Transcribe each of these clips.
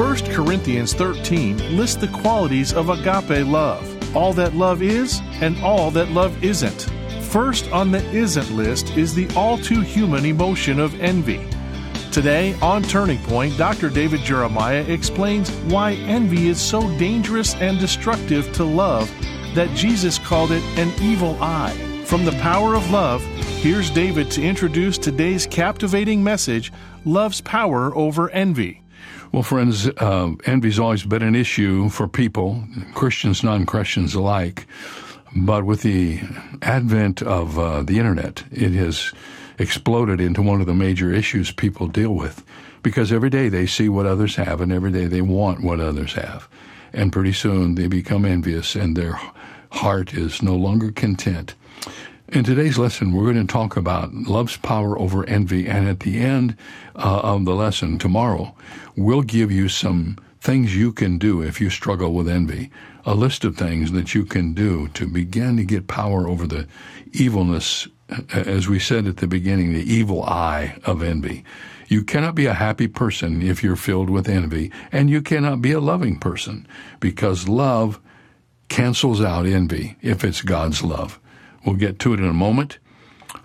1 Corinthians 13 lists the qualities of agape love all that love is and all that love isn't. First on the isn't list is the all too human emotion of envy. Today, on Turning Point, Dr. David Jeremiah explains why envy is so dangerous and destructive to love that Jesus called it an evil eye. From the power of love, here's David to introduce today's captivating message Love's Power Over Envy. Well, friends, uh, envy's always been an issue for people, Christians, non Christians alike. But with the advent of uh, the internet, it has exploded into one of the major issues people deal with because every day they see what others have and every day they want what others have. And pretty soon they become envious and their heart is no longer content. In today's lesson, we're going to talk about love's power over envy. And at the end uh, of the lesson tomorrow, we'll give you some things you can do if you struggle with envy, a list of things that you can do to begin to get power over the evilness as we said at the beginning, the evil eye of envy. You cannot be a happy person if you're filled with envy, and you cannot be a loving person because love cancels out envy if it's God's love. We'll get to it in a moment.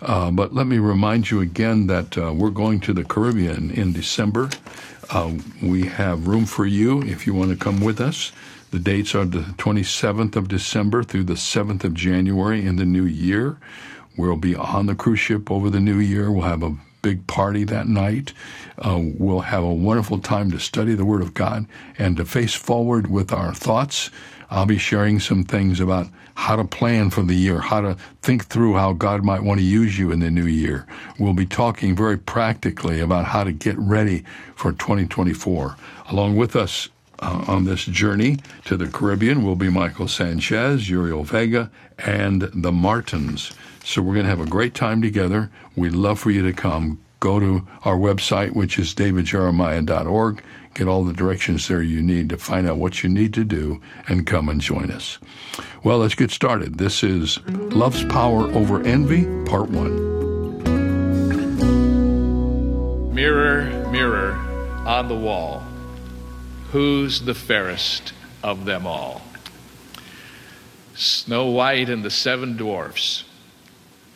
Uh, but let me remind you again that uh, we're going to the Caribbean in December. Uh, we have room for you if you want to come with us. The dates are the 27th of December through the 7th of January in the new year. We'll be on the cruise ship over the new year. We'll have a big party that night. Uh, we'll have a wonderful time to study the Word of God and to face forward with our thoughts. I'll be sharing some things about how to plan for the year, how to think through how God might want to use you in the new year. We'll be talking very practically about how to get ready for 2024. Along with us uh, on this journey to the Caribbean will be Michael Sanchez, Uriel Vega, and the Martins. So we're going to have a great time together. We'd love for you to come. Go to our website, which is davidjeremiah.org. Get all the directions there you need to find out what you need to do and come and join us. Well, let's get started. This is Love's Power Over Envy, Part 1. Mirror, mirror on the wall, who's the fairest of them all? Snow White and the Seven Dwarfs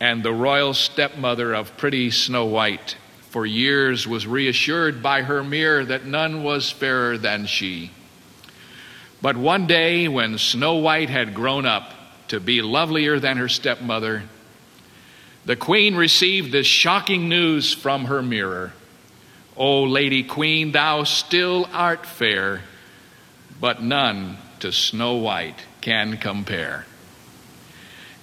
and the royal stepmother of pretty Snow White for years was reassured by her mirror that none was fairer than she. But one day, when Snow White had grown up to be lovelier than her stepmother, the queen received this shocking news from her mirror O Lady Queen, thou still art fair, but none to Snow White can compare.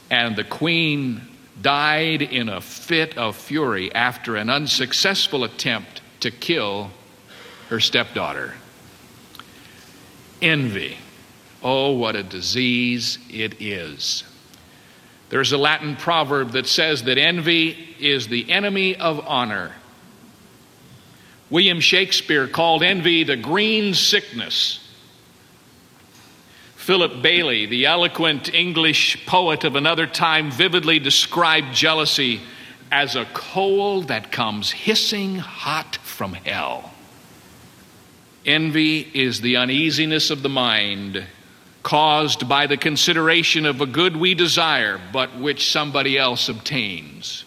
And the queen died in a fit of fury after an unsuccessful attempt to kill her stepdaughter. Envy. Oh, what a disease it is. There's a Latin proverb that says that envy is the enemy of honor. William Shakespeare called envy the green sickness Philip Bailey, the eloquent English poet of another time, vividly described jealousy as a coal that comes hissing hot from hell. Envy is the uneasiness of the mind caused by the consideration of a good we desire, but which somebody else obtains.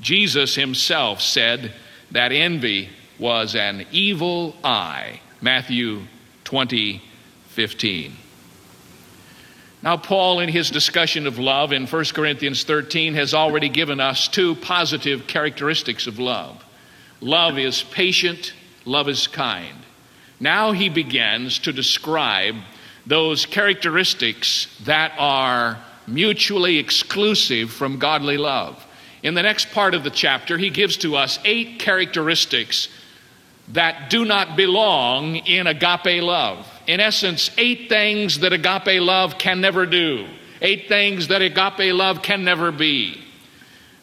Jesus himself said that envy was an evil eye. Matthew 20, 15. Now, Paul, in his discussion of love in 1 Corinthians 13, has already given us two positive characteristics of love love is patient, love is kind. Now he begins to describe those characteristics that are mutually exclusive from godly love. In the next part of the chapter, he gives to us eight characteristics that do not belong in agape love. In essence, eight things that agape love can never do, eight things that agape love can never be.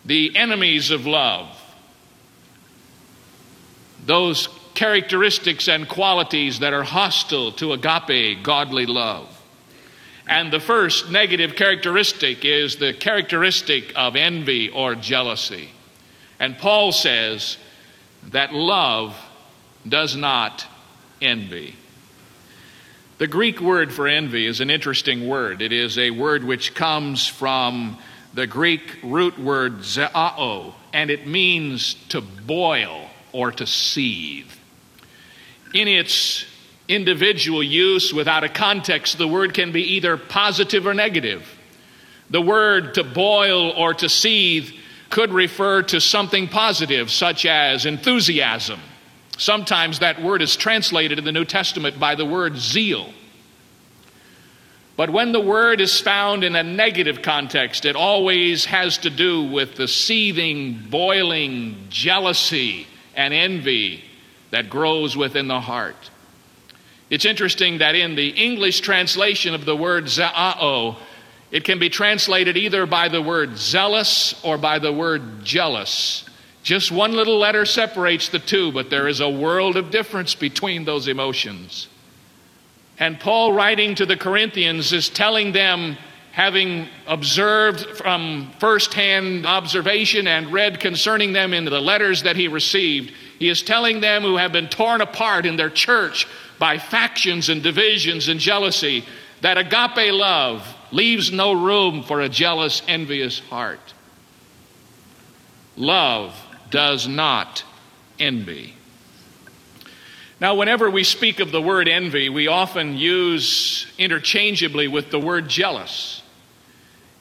The enemies of love, those characteristics and qualities that are hostile to agape, godly love. And the first negative characteristic is the characteristic of envy or jealousy. And Paul says that love does not envy. The Greek word for envy is an interesting word. It is a word which comes from the Greek root word zeao, and it means to boil or to seethe. In its individual use without a context, the word can be either positive or negative. The word to boil or to seethe could refer to something positive, such as enthusiasm. Sometimes that word is translated in the New Testament by the word zeal. But when the word is found in a negative context, it always has to do with the seething, boiling jealousy and envy that grows within the heart. It's interesting that in the English translation of the word za'ao, it can be translated either by the word zealous or by the word jealous. Just one little letter separates the two, but there is a world of difference between those emotions. And Paul, writing to the Corinthians, is telling them, having observed from firsthand observation and read concerning them in the letters that he received, he is telling them who have been torn apart in their church by factions and divisions and jealousy that agape love leaves no room for a jealous, envious heart. Love does not envy. Now, whenever we speak of the word envy, we often use interchangeably with the word jealous.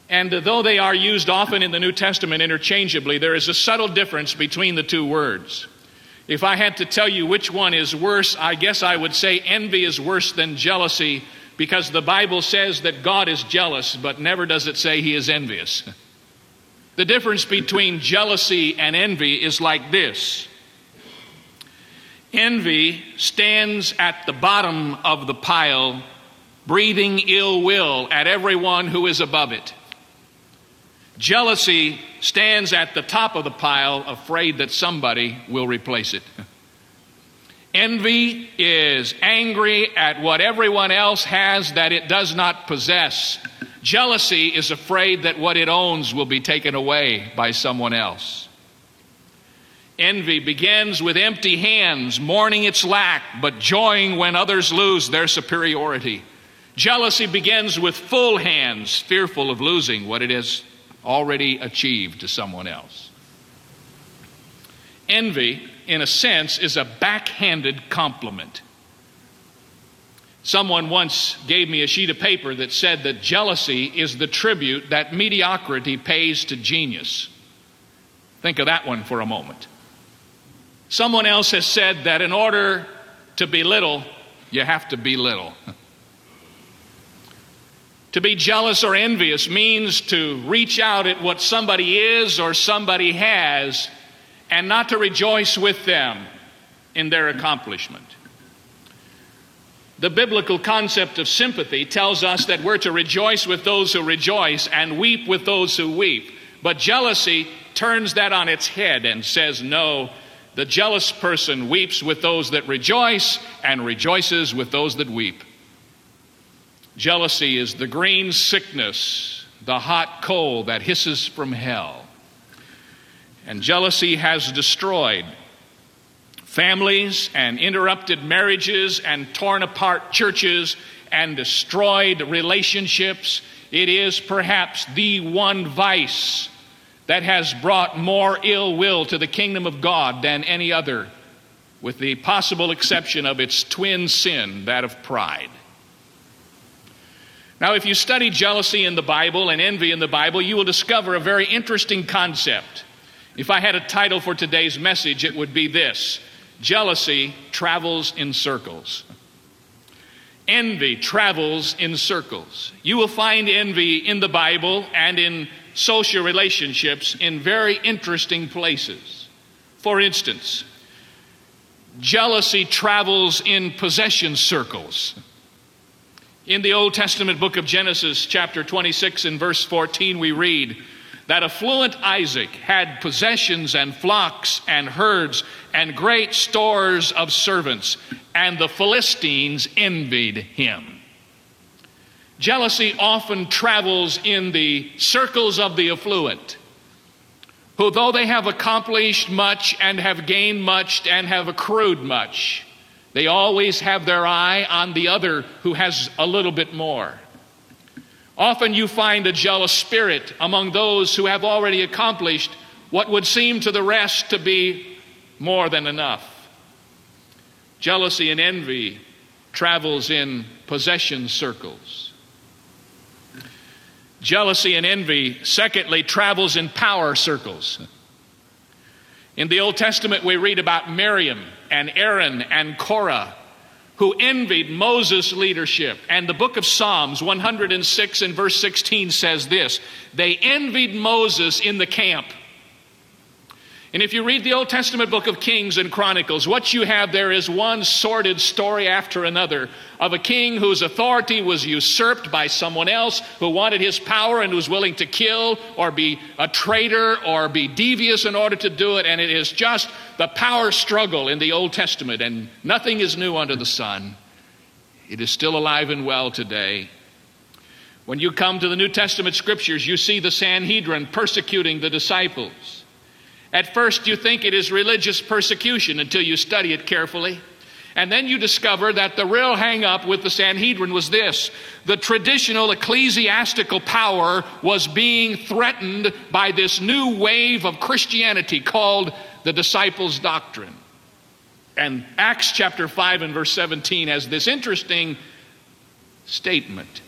And though they are used often in the New Testament interchangeably, there is a subtle difference between the two words. If I had to tell you which one is worse, I guess I would say envy is worse than jealousy because the Bible says that God is jealous, but never does it say he is envious. The difference between jealousy and envy is like this envy stands at the bottom of the pile, breathing ill will at everyone who is above it. Jealousy stands at the top of the pile, afraid that somebody will replace it. Envy is angry at what everyone else has that it does not possess. Jealousy is afraid that what it owns will be taken away by someone else. Envy begins with empty hands, mourning its lack, but joying when others lose their superiority. Jealousy begins with full hands, fearful of losing what it has already achieved to someone else. Envy in a sense, is a backhanded compliment. Someone once gave me a sheet of paper that said that jealousy is the tribute that mediocrity pays to genius. Think of that one for a moment. Someone else has said that in order to belittle, you have to belittle. to be jealous or envious means to reach out at what somebody is or somebody has and not to rejoice with them in their accomplishment. The biblical concept of sympathy tells us that we're to rejoice with those who rejoice and weep with those who weep. But jealousy turns that on its head and says, no, the jealous person weeps with those that rejoice and rejoices with those that weep. Jealousy is the green sickness, the hot coal that hisses from hell. And jealousy has destroyed families and interrupted marriages and torn apart churches and destroyed relationships. It is perhaps the one vice that has brought more ill will to the kingdom of God than any other, with the possible exception of its twin sin, that of pride. Now, if you study jealousy in the Bible and envy in the Bible, you will discover a very interesting concept. If I had a title for today's message, it would be this Jealousy travels in circles. Envy travels in circles. You will find envy in the Bible and in social relationships in very interesting places. For instance, jealousy travels in possession circles. In the Old Testament book of Genesis, chapter 26 and verse 14, we read, that affluent Isaac had possessions and flocks and herds and great stores of servants, and the Philistines envied him. Jealousy often travels in the circles of the affluent, who, though they have accomplished much and have gained much and have accrued much, They always have their eye on the other who has a little bit more. Often you find a jealous spirit among those who have already accomplished what would seem to the rest to be more than enough. Jealousy and envy travels in possession circles. Jealousy and envy, secondly, travels in power circles. In the Old Testament, we read about Miriam and Aaron and Korah who envied Moses' leadership. And the book of Psalms 106 and verse 16 says this They envied Moses in the camp. And if you read the Old Testament book of Kings and Chronicles, what you have there is one sordid story after another of a king whose authority was usurped by someone else who wanted his power and was willing to kill or be a traitor or be devious in order to do it. And it is just the power struggle in the Old Testament, and nothing is new under the sun. It is still alive and well today. When you come to the New Testament scriptures, you see the Sanhedrin persecuting the disciples. At first, you think it is religious persecution until you study it carefully. And then you discover that the real hang up with the Sanhedrin was this the traditional ecclesiastical power was being threatened by this new wave of Christianity called the disciples' doctrine. And Acts chapter 5 and verse 17 has this interesting statement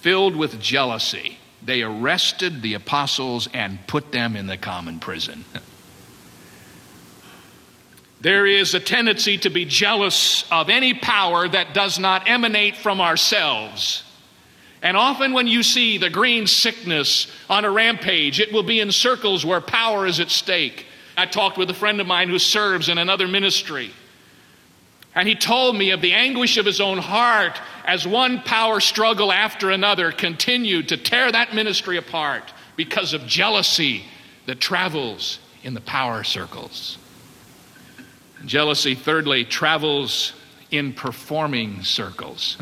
filled with jealousy they arrested the apostles and put them in the common prison. There is a tendency to be jealous of any power that does not emanate from ourselves. And often, when you see the green sickness on a rampage, it will be in circles where power is at stake. I talked with a friend of mine who serves in another ministry. And he told me of the anguish of his own heart as one power struggle after another continued to tear that ministry apart because of jealousy that travels in the power circles. Jealousy, thirdly, travels in performing circles.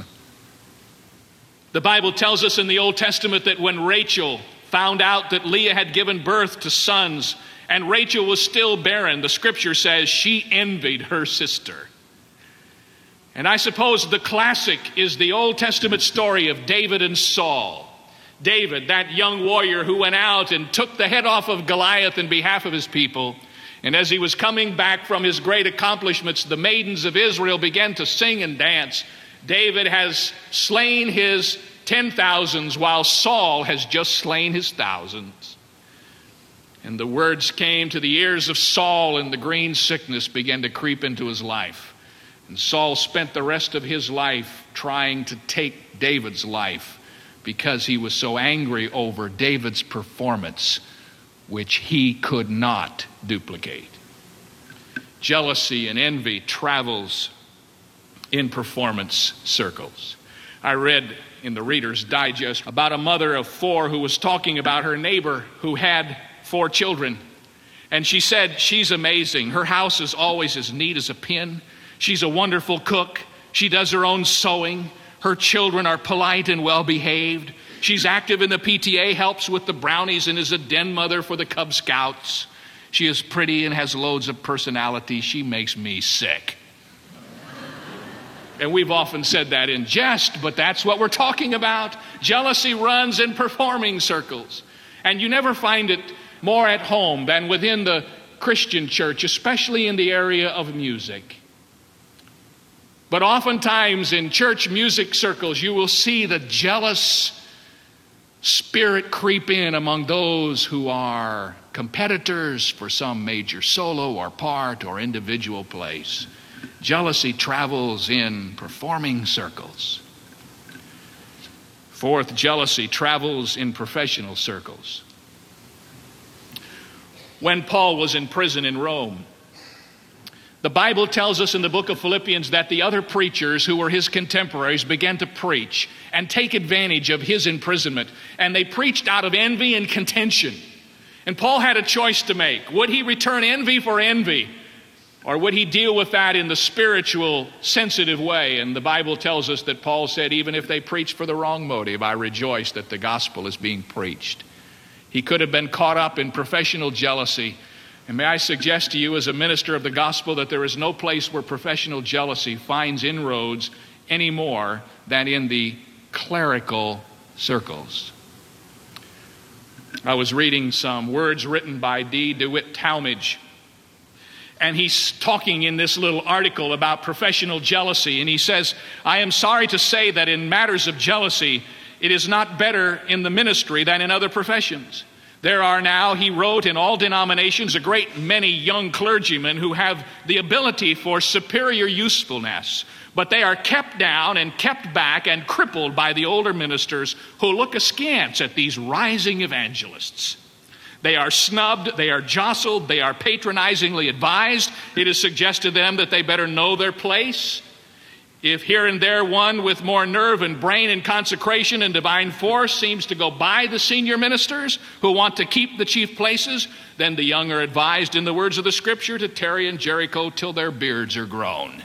The Bible tells us in the Old Testament that when Rachel found out that Leah had given birth to sons and Rachel was still barren, the scripture says she envied her sister. And I suppose the classic is the Old Testament story of David and Saul. David, that young warrior who went out and took the head off of Goliath in behalf of his people. And as he was coming back from his great accomplishments, the maidens of Israel began to sing and dance. David has slain his ten thousands, while Saul has just slain his thousands. And the words came to the ears of Saul, and the green sickness began to creep into his life. And Saul spent the rest of his life trying to take David's life because he was so angry over David's performance, which he could not duplicate. Jealousy and envy travels in performance circles. I read in the Reader's Digest about a mother of four who was talking about her neighbor who had four children. And she said, She's amazing. Her house is always as neat as a pin. She's a wonderful cook. She does her own sewing. Her children are polite and well behaved. She's active in the PTA, helps with the brownies, and is a den mother for the Cub Scouts. She is pretty and has loads of personality. She makes me sick. And we've often said that in jest, but that's what we're talking about. Jealousy runs in performing circles. And you never find it more at home than within the Christian church, especially in the area of music. But oftentimes in church music circles, you will see the jealous spirit creep in among those who are competitors for some major solo or part or individual place. Jealousy travels in performing circles. Fourth, jealousy travels in professional circles. When Paul was in prison in Rome, the Bible tells us in the book of Philippians that the other preachers who were his contemporaries began to preach and take advantage of his imprisonment. And they preached out of envy and contention. And Paul had a choice to make. Would he return envy for envy? Or would he deal with that in the spiritual, sensitive way? And the Bible tells us that Paul said, even if they preach for the wrong motive, I rejoice that the gospel is being preached. He could have been caught up in professional jealousy And may I suggest to you, as a minister of the gospel, that there is no place where professional jealousy finds inroads any more than in the clerical circles. I was reading some words written by T. DeWitt Talmage, and he's talking in this little article about professional jealousy, and he says, I am sorry to say that in matters of jealousy, it is not better in the ministry than in other professions. There are now, he wrote, in all denominations, a great many young clergymen who have the ability for superior usefulness, but they are kept down and kept back and crippled by the older ministers who look askance at these rising evangelists. They are snubbed, they are jostled, they are patronizingly advised. It is suggested to them that they better know their place if here and there one with more nerve and brain and consecration and divine force seems to go by the senior ministers who want to keep the chief places, then the young are advised, in the words of the scripture, to tarry in Jericho till their beards are grown.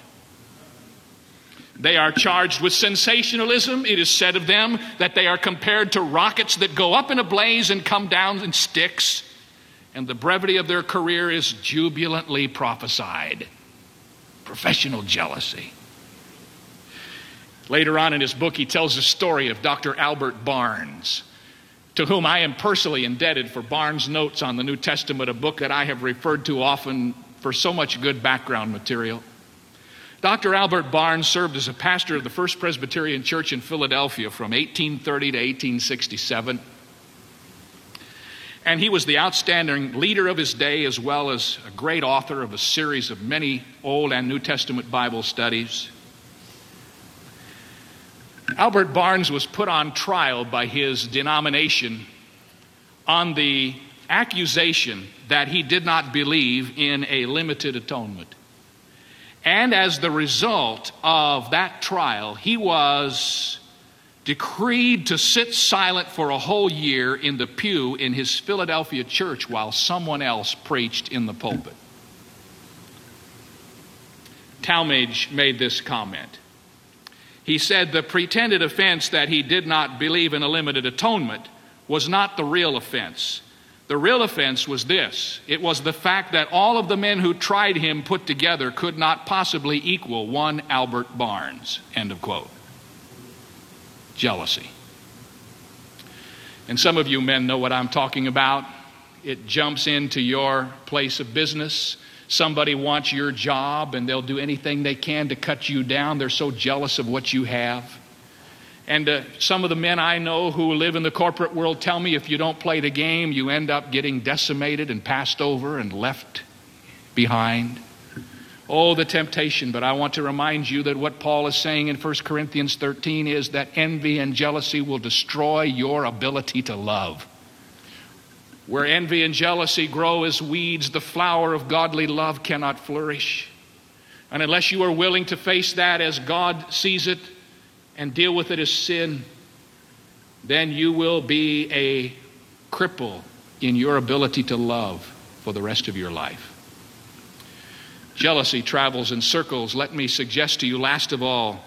They are charged with sensationalism. It is said of them that they are compared to rockets that go up in a blaze and come down in sticks. And the brevity of their career is jubilantly prophesied. Professional jealousy. Later on in his book, he tells the story of Dr. Albert Barnes, to whom I am personally indebted for Barnes' notes on the New Testament, a book that I have referred to often for so much good background material. Dr. Albert Barnes served as a pastor of the First Presbyterian Church in Philadelphia from 1830 to 1867. And he was the outstanding leader of his day, as well as a great author of a series of many Old and New Testament Bible studies. Albert Barnes was put on trial by his denomination on the accusation that he did not believe in a limited atonement. And as the result of that trial, he was decreed to sit silent for a whole year in the pew in his Philadelphia church while someone else preached in the pulpit. Talmage made this comment. He said the pretended offense that he did not believe in a limited atonement was not the real offense. The real offense was this it was the fact that all of the men who tried him put together could not possibly equal one Albert Barnes. End of quote. Jealousy. And some of you men know what I'm talking about. It jumps into your place of business. Somebody wants your job and they'll do anything they can to cut you down. They're so jealous of what you have. And uh, some of the men I know who live in the corporate world tell me if you don't play the game, you end up getting decimated and passed over and left behind. Oh, the temptation. But I want to remind you that what Paul is saying in 1 Corinthians 13 is that envy and jealousy will destroy your ability to love. Where envy and jealousy grow as weeds, the flower of godly love cannot flourish. And unless you are willing to face that as God sees it and deal with it as sin, then you will be a cripple in your ability to love for the rest of your life. Jealousy travels in circles. Let me suggest to you, last of all,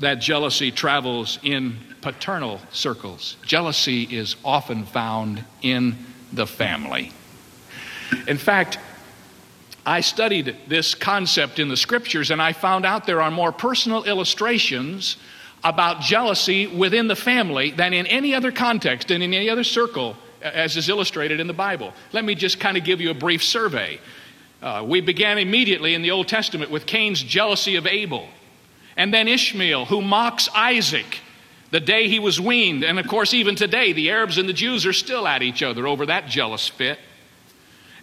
that jealousy travels in paternal circles. Jealousy is often found in the family. In fact, I studied this concept in the scriptures and I found out there are more personal illustrations about jealousy within the family than in any other context and in any other circle as is illustrated in the Bible. Let me just kind of give you a brief survey. Uh, we began immediately in the Old Testament with Cain's jealousy of Abel, and then Ishmael, who mocks Isaac the day he was weaned. And of course, even today, the Arabs and the Jews are still at each other over that jealous fit.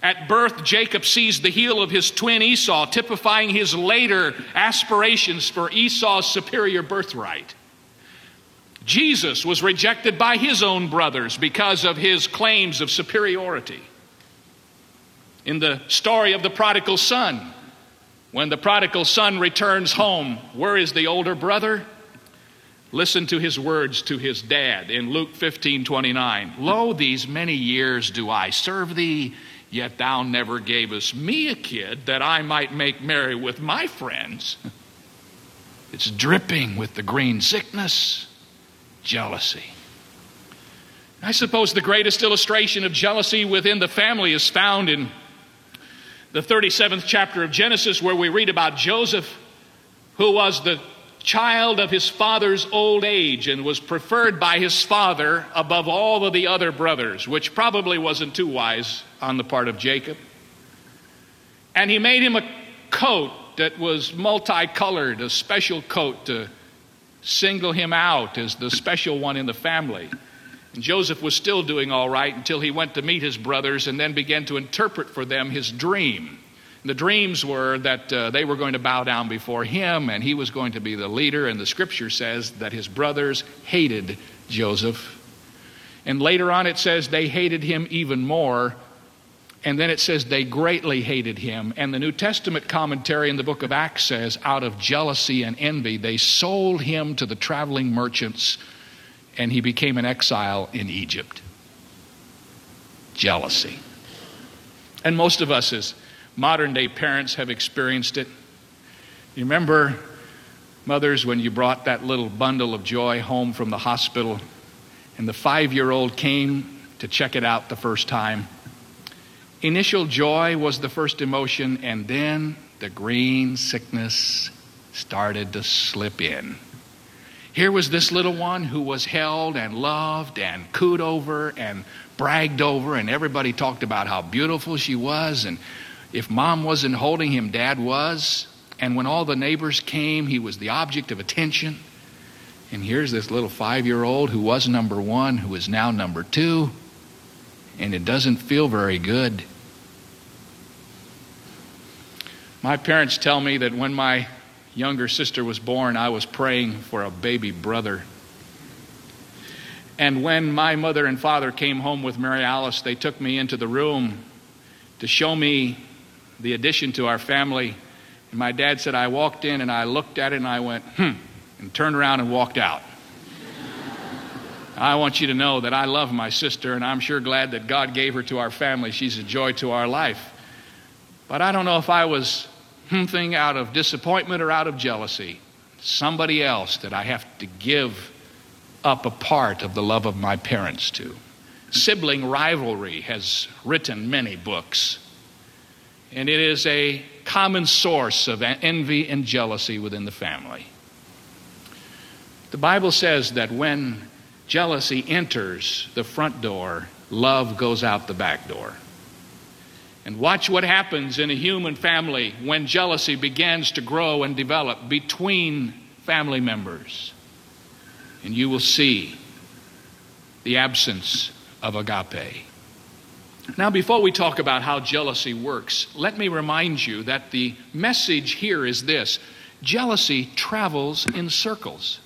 At birth, Jacob sees the heel of his twin Esau, typifying his later aspirations for Esau's superior birthright. Jesus was rejected by his own brothers because of his claims of superiority. In the story of the prodigal son, when the prodigal son returns home, where is the older brother? Listen to his words to his dad in Luke 15 29. Lo, these many years do I serve thee, yet thou never gavest me a kid that I might make merry with my friends. It's dripping with the green sickness, jealousy. I suppose the greatest illustration of jealousy within the family is found in the 37th chapter of Genesis, where we read about Joseph, who was the child of his father's old age and was preferred by his father above all of the other brothers, which probably wasn't too wise on the part of Jacob. And he made him a coat that was multicolored, a special coat to single him out as the special one in the family. And Joseph was still doing all right until he went to meet his brothers and then began to interpret for them his dream. The dreams were that uh, they were going to bow down before him and he was going to be the leader. And the scripture says that his brothers hated Joseph. And later on it says they hated him even more. And then it says they greatly hated him. And the New Testament commentary in the book of Acts says, out of jealousy and envy, they sold him to the traveling merchants and he became an exile in Egypt. Jealousy. And most of us, as modern day parents, have experienced it. You remember, mothers, when you brought that little bundle of joy home from the hospital, and the five year old came to check it out the first time? Initial joy was the first emotion, and then the green sickness started to slip in. Here was this little one who was held and loved and cooed over and bragged over, and everybody talked about how beautiful she was. And if mom wasn't holding him, dad was. And when all the neighbors came, he was the object of attention. And here's this little five year old who was number one, who is now number two, and it doesn't feel very good. My parents tell me that when my younger sister was born, I was praying for a baby brother. And when my mother and father came home with Mary Alice, they took me into the room to show me the addition to our family. And my dad said, I walked in and I looked at it and I went, hmm, and turned around and walked out. I want you to know that I love my sister and I'm sure glad that God gave her to our family. She's a joy to our life. But I don't know if I was thing out of disappointment or out of jealousy. Somebody else that I have to give up a part of the love of my parents to. Sibling rivalry has written many books, and it is a common source of envy and jealousy within the family. The Bible says that when jealousy enters the front door, love goes out the back door. And watch what happens in a human family when jealousy begins to grow and develop between family members. And you will see the absence of agape. Now, before we talk about how jealousy works, let me remind you that the message here is this jealousy travels in circles.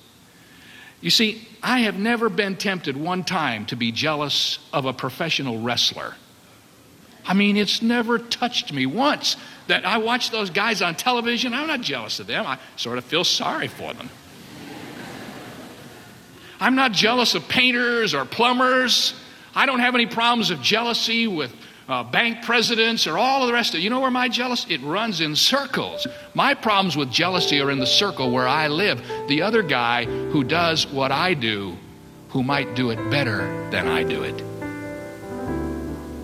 You see, I have never been tempted one time to be jealous of a professional wrestler. I mean, it's never touched me once that I watch those guys on television. I'm not jealous of them. I sort of feel sorry for them. I'm not jealous of painters or plumbers. I don't have any problems of jealousy with uh, bank presidents or all of the rest of it. You know where my jealousy? It runs in circles. My problems with jealousy are in the circle where I live. The other guy who does what I do, who might do it better than I do it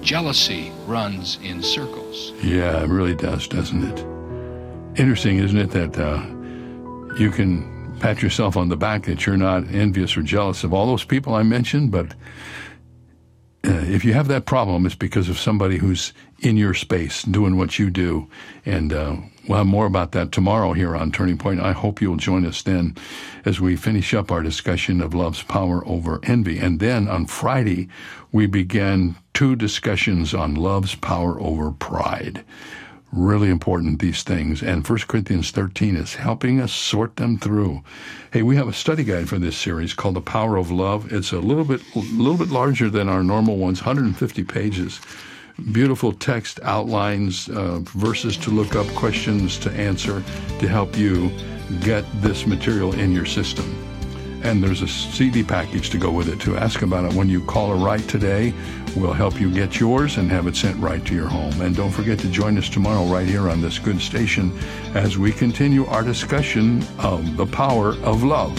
jealousy runs in circles. Yeah, it really does, doesn't it? Interesting, isn't it, that uh, you can pat yourself on the back that you're not envious or jealous of all those people I mentioned, but if you have that problem, it's because of somebody who's in your space doing what you do. And uh, we'll have more about that tomorrow here on Turning Point. I hope you'll join us then as we finish up our discussion of love's power over envy. And then on Friday, we begin two discussions on love's power over pride. Really important, these things. And 1 Corinthians 13 is helping us sort them through. Hey, we have a study guide for this series called The Power of Love. It's a little bit, a little bit larger than our normal ones, 150 pages beautiful text outlines, uh, verses to look up, questions to answer to help you get this material in your system. And there's a CD package to go with it to ask about it when you call a right today. We'll help you get yours and have it sent right to your home. And don't forget to join us tomorrow right here on this good station as we continue our discussion of the power of love.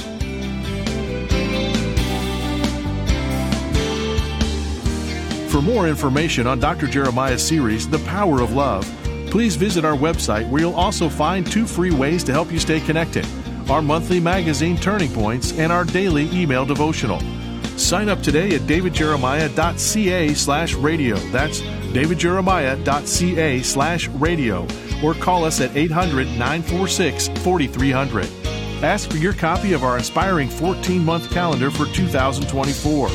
For more information on Dr. Jeremiah's series, The Power of Love, Please visit our website where you'll also find two free ways to help you stay connected our monthly magazine Turning Points and our daily email devotional. Sign up today at davidjeremiah.ca slash radio. That's davidjeremiah.ca slash radio. Or call us at 800 946 4300. Ask for your copy of our inspiring 14 month calendar for 2024.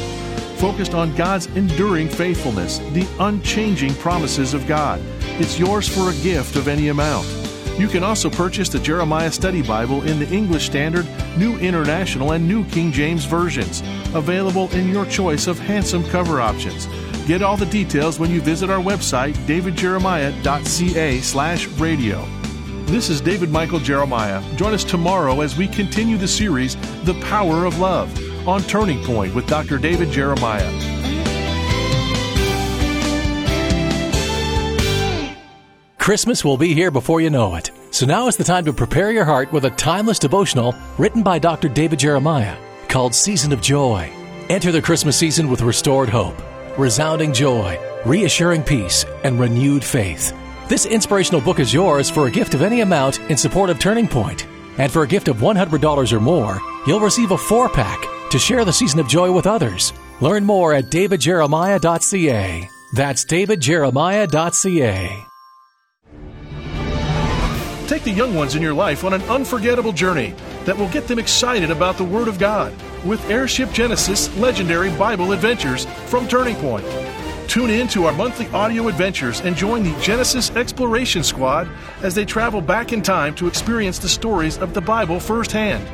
Focused on God's enduring faithfulness, the unchanging promises of God. It's yours for a gift of any amount. You can also purchase the Jeremiah Study Bible in the English Standard, New International, and New King James versions, available in your choice of handsome cover options. Get all the details when you visit our website, davidjeremiah.ca/radio. This is David Michael Jeremiah. Join us tomorrow as we continue the series The Power of Love on Turning Point with Dr. David Jeremiah. Christmas will be here before you know it. So now is the time to prepare your heart with a timeless devotional written by Dr. David Jeremiah called Season of Joy. Enter the Christmas season with restored hope, resounding joy, reassuring peace, and renewed faith. This inspirational book is yours for a gift of any amount in support of Turning Point. And for a gift of $100 or more, you'll receive a four pack to share the season of joy with others. Learn more at davidjeremiah.ca. That's davidjeremiah.ca. Take the young ones in your life on an unforgettable journey that will get them excited about the Word of God with Airship Genesis Legendary Bible Adventures from Turning Point. Tune in to our monthly audio adventures and join the Genesis Exploration Squad as they travel back in time to experience the stories of the Bible firsthand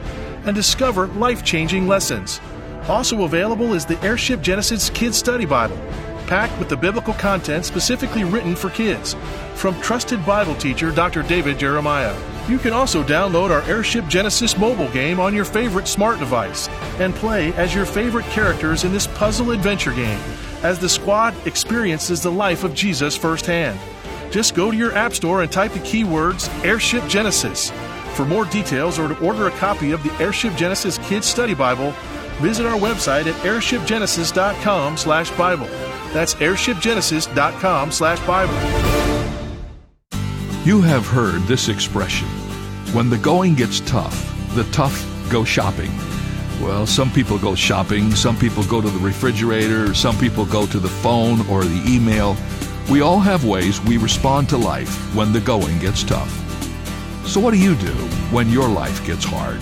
and discover life changing lessons. Also available is the Airship Genesis Kids Study Bible, packed with the biblical content specifically written for kids from trusted Bible teacher Dr. David Jeremiah. You can also download our Airship Genesis mobile game on your favorite smart device and play as your favorite characters in this puzzle adventure game as the squad experiences the life of Jesus firsthand. Just go to your App Store and type the keywords Airship Genesis. For more details or to order a copy of the Airship Genesis Kids Study Bible, visit our website at airshipgenesis.com slash Bible. That's airshipgenesis.com slash Bible. You have heard this expression when the going gets tough, the tough go shopping. Well, some people go shopping, some people go to the refrigerator, some people go to the phone or the email. We all have ways we respond to life when the going gets tough. So, what do you do when your life gets hard?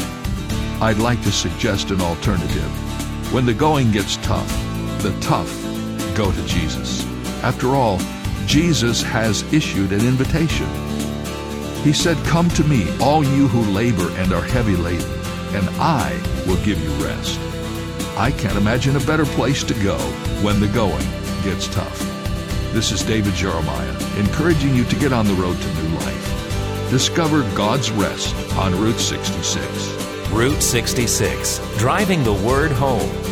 I'd like to suggest an alternative. When the going gets tough, the tough go to Jesus. After all, Jesus has issued an invitation. He said, Come to me, all you who labor and are heavy laden, and I will give you rest. I can't imagine a better place to go when the going gets tough. This is David Jeremiah, encouraging you to get on the road to new life. Discover God's rest on Route 66. Route 66, driving the word home.